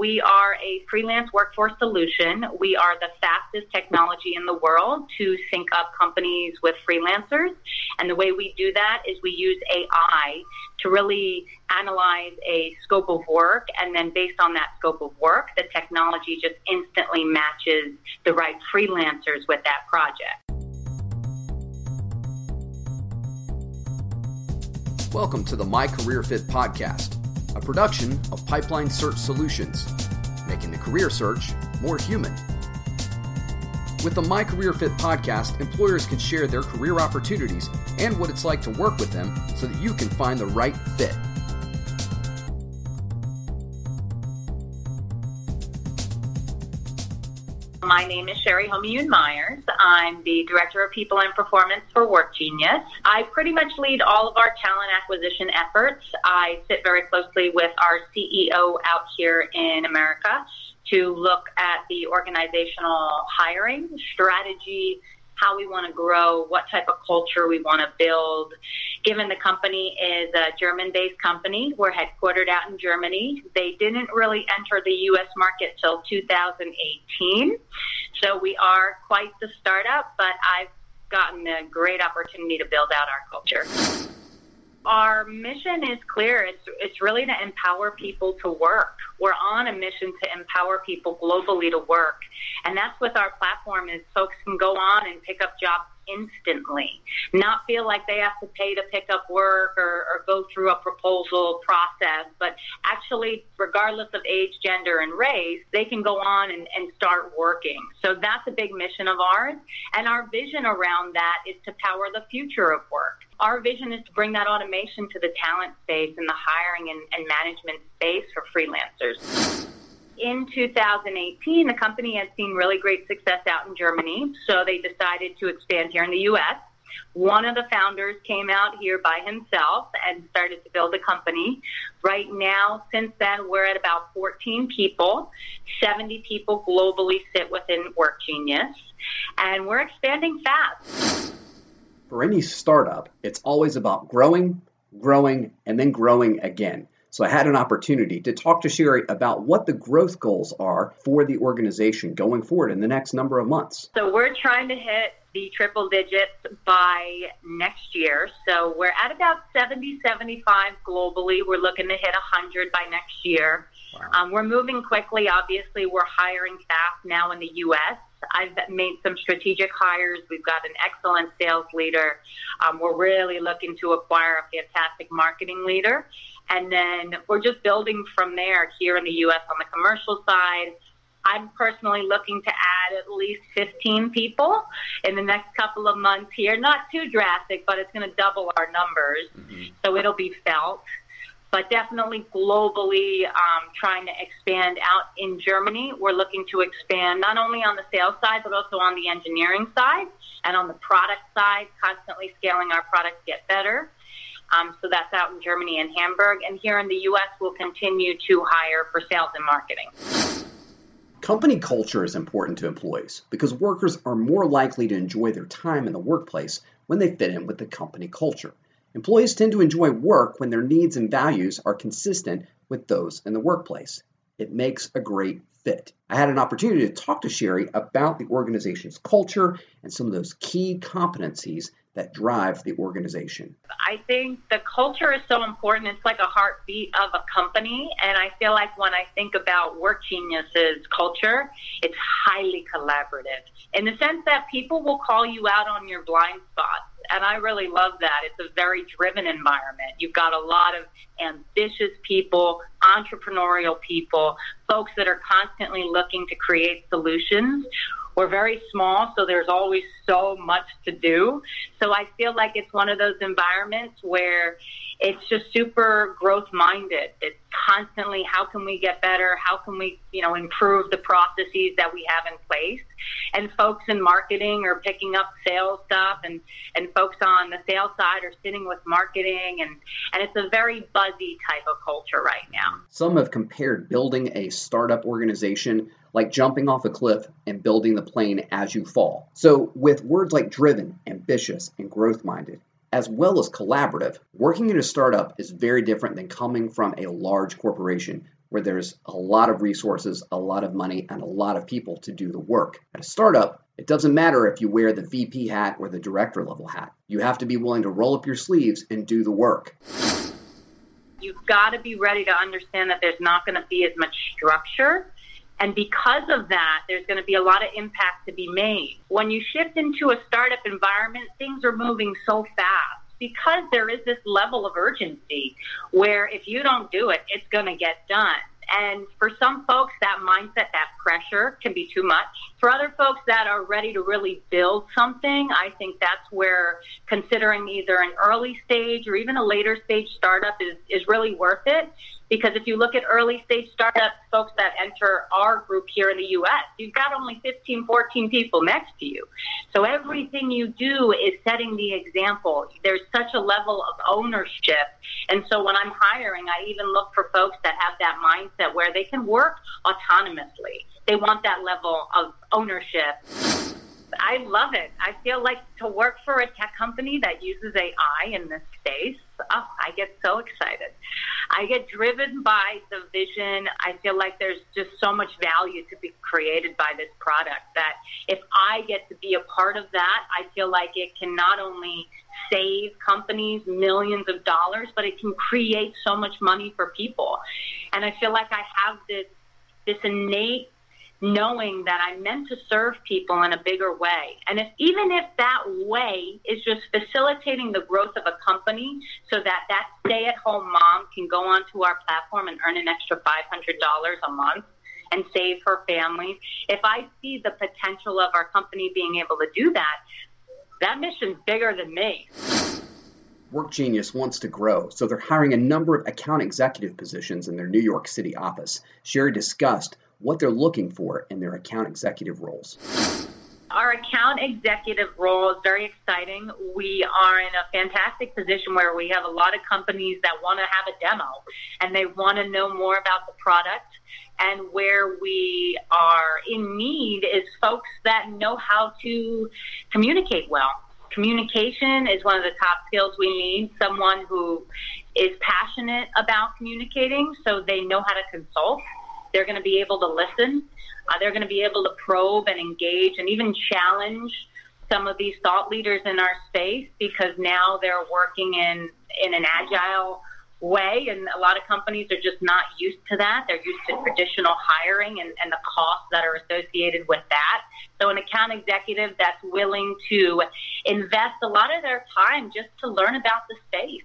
We are a freelance workforce solution. We are the fastest technology in the world to sync up companies with freelancers. And the way we do that is we use AI to really analyze a scope of work. And then based on that scope of work, the technology just instantly matches the right freelancers with that project. Welcome to the My Career Fit podcast, a production of Pipeline Search Solutions, making the career search more human. With the My Career Fit podcast, employers can share their career opportunities and what it's like to work with them so that you can find the right fit. My name is Sherry Homiyoun Myers. I'm the Director of People and Performance for WorkGenius. I pretty much lead all of our talent acquisition efforts. I sit very closely with our CEO out here in America to look at the organizational hiring strategy how we want to grow, what type of culture we want to build. Given the company is a German based company, we're headquartered out in Germany. They didn't really enter the U.S. market till 2018. So we are quite the startup, but I've gotten a great opportunity to build out our culture. Our mission is clear. It's, it's really to empower people to work. We're on a mission to empower people globally to work. And that's what our platform is. Folks can go on and pick up jobs instantly, not feel like they have to pay to pick up work or, or go through a proposal process, but actually, regardless of age, gender, and race, they can go on and, and start working. So that's a big mission of ours. And our vision around that is to power the future of work our vision is to bring that automation to the talent space and the hiring and, and management space for freelancers. In 2018, the company had seen really great success out in Germany, so they decided to expand here in the U.S. One of the founders came out here by himself and started to build a company. Right now, since then, we're at about 14 people. 70 people globally sit within WorkGenius, and we're expanding fast for any startup, it's always about growing, growing, and then growing again. So I had an opportunity to talk to Sherry about what the growth goals are for the organization going forward in the next number of months. So we're trying to hit the triple digits by next year. So we're at about 70, 75 globally. We're looking to hit 100 by next year. Wow. Um, we're moving quickly. Obviously, we're hiring fast now in the U.S. I've made some strategic hires. We've got an excellent sales leader. Um, we're really looking to acquire a fantastic marketing leader. And then we're just building from there here in the U.S. on the commercial side. I'm personally looking to add at least 15 people in the next couple of months here. Not too drastic, but it's going to double our numbers. Mm-hmm. So it'll be felt but definitely globally um, trying to expand out in Germany. We're looking to expand not only on the sales side, but also on the engineering side and on the product side, constantly scaling our products get better. Um, so that's out in Germany and Hamburg. And here in the U.S., we'll continue to hire for sales and marketing. Company culture is important to employees because workers are more likely to enjoy their time in the workplace when they fit in with the company culture. Employees tend to enjoy work when their needs and values are consistent with those in the workplace. It makes a great fit. I had an opportunity to talk to Sherry about the organization's culture and some of those key competencies that drive the organization. I think the culture is so important. It's like a heartbeat of a company. And I feel like when I think about Work WorkGenius's culture, it's highly collaborative in the sense that people will call you out on your blind spots and I really love that. It's a very driven environment. You've got a lot of ambitious people, entrepreneurial people, folks that are constantly looking to create solutions. We're very small, so there's always so much to do. So I feel like it's one of those environments where it's just super growth minded. It's constantly how can we get better? How can we, you know, improve the processes that we have in place? And folks in marketing are picking up sales stuff and, and folks on the sales side are sitting with marketing and, and it's a very buzzy type of culture right now. Some have compared building a startup organization like jumping off a cliff and building the plane as you fall. So with words like driven, ambitious, and growth minded, as well as collaborative, working in a startup is very different than coming from a large corporation where there's a lot of resources, a lot of money, and a lot of people to do the work. At a startup, it doesn't matter if you wear the VP hat or the director level hat. You have to be willing to roll up your sleeves and do the work. You've got to be ready to understand that there's not going to be as much structure. And because of that, there's going to be a lot of impact to be made. When you shift into a startup environment, things are moving so fast because there is this level of urgency where if you don't do it, it's going to get done. And for some folks, that mindset, that pressure can be too much. For other folks that are ready to really build something, I think that's where considering either an early stage or even a later stage startup is, is really worth it because if you look at early stage startups, folks that enter our group here in the US, you've got only 15, 14 people next to you. So everything you do is setting the example. There's such a level of ownership. And so when I'm hiring, I even look for folks that have that mindset where they can work autonomously. They want that level of ownership. I love it. I feel like to work for a tech company that uses AI in this space, oh, I get so excited. I get driven by the vision. I feel like there's just so much value to be created by this product that if I get to be a part of that, I feel like it can not only save companies millions of dollars, but it can create so much money for people. And I feel like I have this this innate knowing that I'm meant to serve people in a bigger way. And if even if that way is just facilitating the growth of a company so that that stay-at-home mom can go onto our platform and earn an extra $500 a month and save her family, if I see the potential of our company being able to do that, that mission's bigger than me. WorkGenius wants to grow, so they're hiring a number of account executive positions in their New York City office. Sherry discussed what they're looking for in their account executive roles. Our account executive role is very exciting. We are in a fantastic position where we have a lot of companies that want to have a demo and they want to know more about the product. And where we are in need is folks that know how to communicate well. Communication is one of the top skills we need. Someone who is passionate about communicating so they know how to consult they're going to be able to listen. Uh, they're going to be able to probe and engage and even challenge some of these thought leaders in our space because now they're working in, in an agile way and a lot of companies are just not used to that. They're used to traditional hiring and, and the costs that are associated with that. So an account executive that's willing to invest a lot of their time just to learn about the space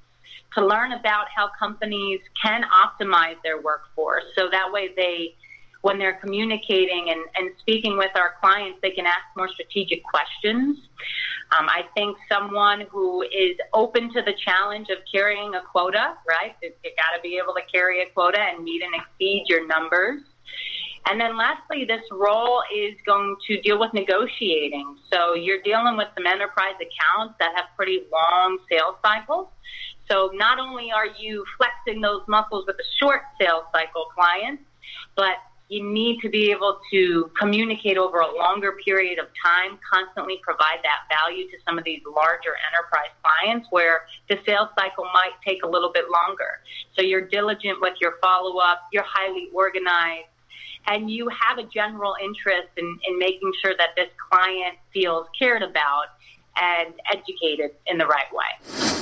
to learn about how companies can optimize their workforce. So that way they, when they're communicating and, and speaking with our clients, they can ask more strategic questions. Um, I think someone who is open to the challenge of carrying a quota, right? You, you got to be able to carry a quota and meet and exceed your numbers. And then lastly, this role is going to deal with negotiating. So you're dealing with some enterprise accounts that have pretty long sales cycles. So not only are you flexing those muscles with a short sales cycle client, but you need to be able to communicate over a longer period of time, constantly provide that value to some of these larger enterprise clients where the sales cycle might take a little bit longer. So you're diligent with your follow up, you're highly organized, and you have a general interest in, in making sure that this client feels cared about and educated in the right way.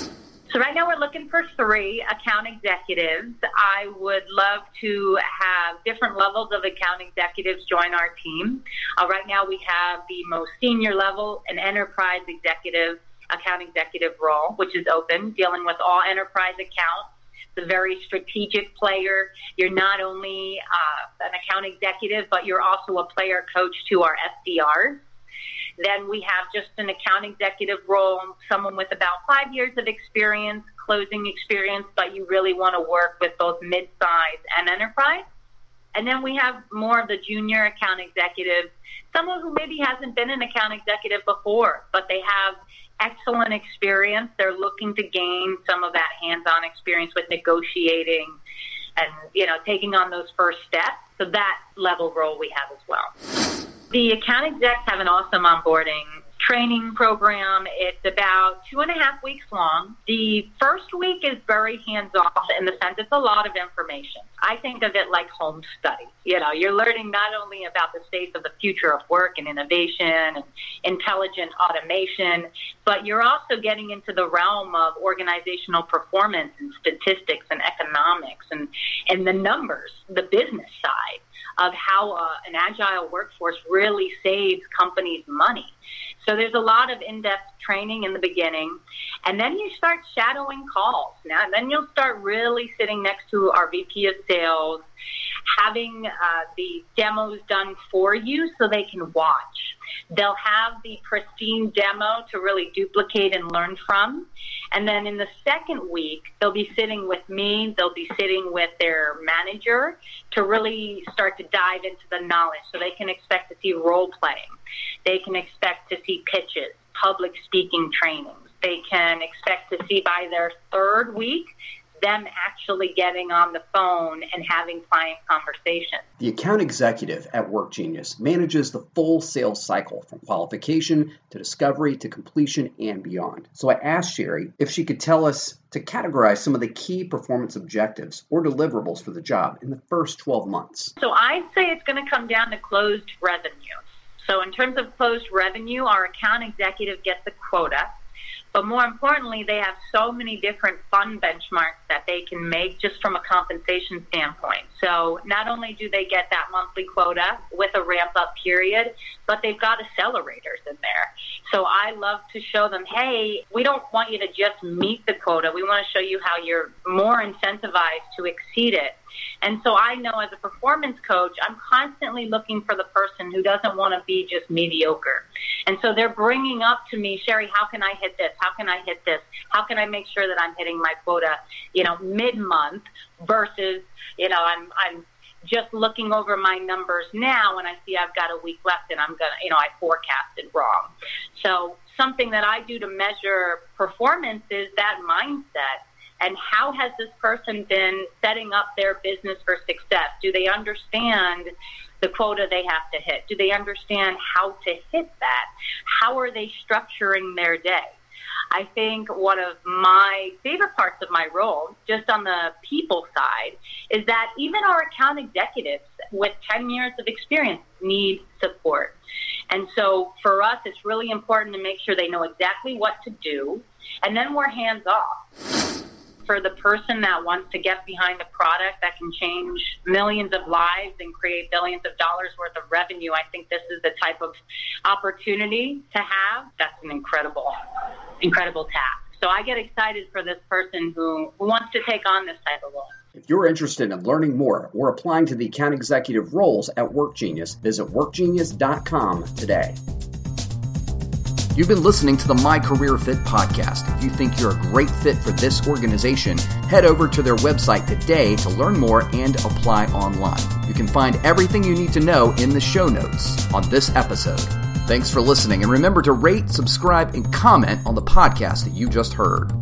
So right now we're looking for three account executives. I would love to have different levels of account executives join our team. Uh, right now we have the most senior level, an enterprise executive, account executive role, which is open, dealing with all enterprise accounts. It's a very strategic player. You're not only uh, an account executive, but you're also a player coach to our SDRs. Then we have just an account executive role, someone with about five years of experience, closing experience, but you really want to work with both mid-size and enterprise. And then we have more of the junior account executive, someone who maybe hasn't been an account executive before, but they have excellent experience. They're looking to gain some of that hands-on experience with negotiating and, you know, taking on those first steps. So that level role we have as well. The account execs have an awesome onboarding training program. It's about two and a half weeks long. The first week is very hands off in the sense it's a lot of information. I think of it like home study. You know, you're learning not only about the state of the future of work and innovation and intelligent automation, but you're also getting into the realm of organizational performance and statistics and economics and, and the numbers, the business side of how uh, an agile workforce really saves companies money. So there's a lot of in-depth training in the beginning, and then you start shadowing calls. Now, then you'll start really sitting next to our VP of sales, having uh, the demos done for you so they can watch. They'll have the pristine demo to really duplicate and learn from. And then in the second week, they'll be sitting with me, they'll be sitting with their manager to really start to dive into the knowledge so they can expect to see role playing. They can expect to see pitches, public speaking trainings. They can expect to see by their third week them actually getting on the phone and having client conversations. The account executive at WorkGenius manages the full sales cycle from qualification to discovery to completion and beyond. So I asked Sherry if she could tell us to categorize some of the key performance objectives or deliverables for the job in the first 12 months. So I'd say it's going to come down to closed revenue. So in terms of closed revenue, our account executive gets a quota but more importantly, they have so many different fun benchmarks that they can make just from a compensation standpoint. So not only do they get that monthly quota with a ramp up period, but they've got accelerators in there. So I love to show them, hey, we don't want you to just meet the quota. We want to show you how you're more incentivized to exceed it. And so I know as a performance coach, I'm constantly looking for the person who doesn't want to be just mediocre. And so they're bringing up to me, Sherry, how can I hit this? How can I hit this? How can I make sure that I'm hitting my quota, you know, mid month versus, you know, I'm, I'm just looking over my numbers now and I see I've got a week left and I'm going to, you know, I forecasted wrong. So something that I do to measure performance is that mindset and how has this person been setting up their business for success? Do they understand the quota they have to hit? Do they understand how to hit that? How are they structuring their day? I think one of my favorite parts of my role, just on the people side, is that even our account executives with 10 years of experience need support. And so for us, it's really important to make sure they know exactly what to do, and then we're hands off for the person that wants to get behind a product that can change millions of lives and create billions of dollars worth of revenue, I think this is the type of opportunity to have. That's an incredible, incredible task. So I get excited for this person who, wants to take on this type of role. If you're interested in learning more or applying to the account executive roles at WorkGenius, visit workgenius.com today. You've been listening to the My Career Fit podcast. If you think you're a great fit for this organization, head over to their website today to learn more and apply online. You can find everything you need to know in the show notes on this episode. Thanks for listening, and remember to rate, subscribe, and comment on the podcast that you just heard.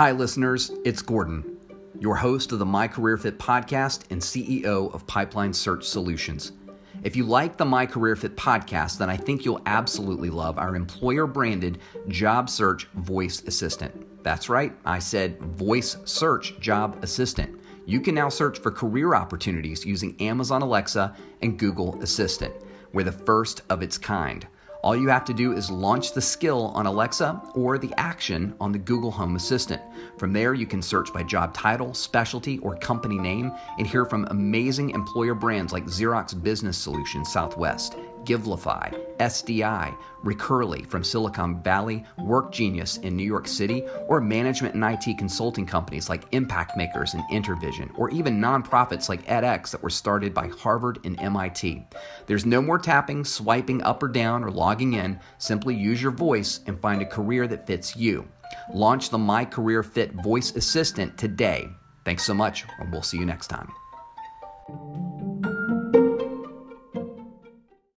Hi, listeners. It's Gordon, your host of the My Career Fit podcast and CEO of Pipeline Search Solutions. If you like the My Career Fit podcast, then I think you'll absolutely love our employer branded job search voice assistant. That's right, I said voice search job assistant. You can now search for career opportunities using Amazon Alexa and Google Assistant. We're the first of its kind. All you have to do is launch the skill on Alexa or the action on the Google Home Assistant. From there, you can search by job title, specialty, or company name and hear from amazing employer brands like Xerox Business Solutions Southwest, Givelify, SDI, Recurly from Silicon Valley, WorkGenius in New York City, or management and IT consulting companies like Impact Makers and Intervision, or even nonprofits like edX that were started by Harvard and MIT. There's no more tapping, swiping up or down, or logging in. Simply use your voice and find a career that fits you. Launch the My Career Fit voice assistant today. Thanks so much, and we'll see you next time.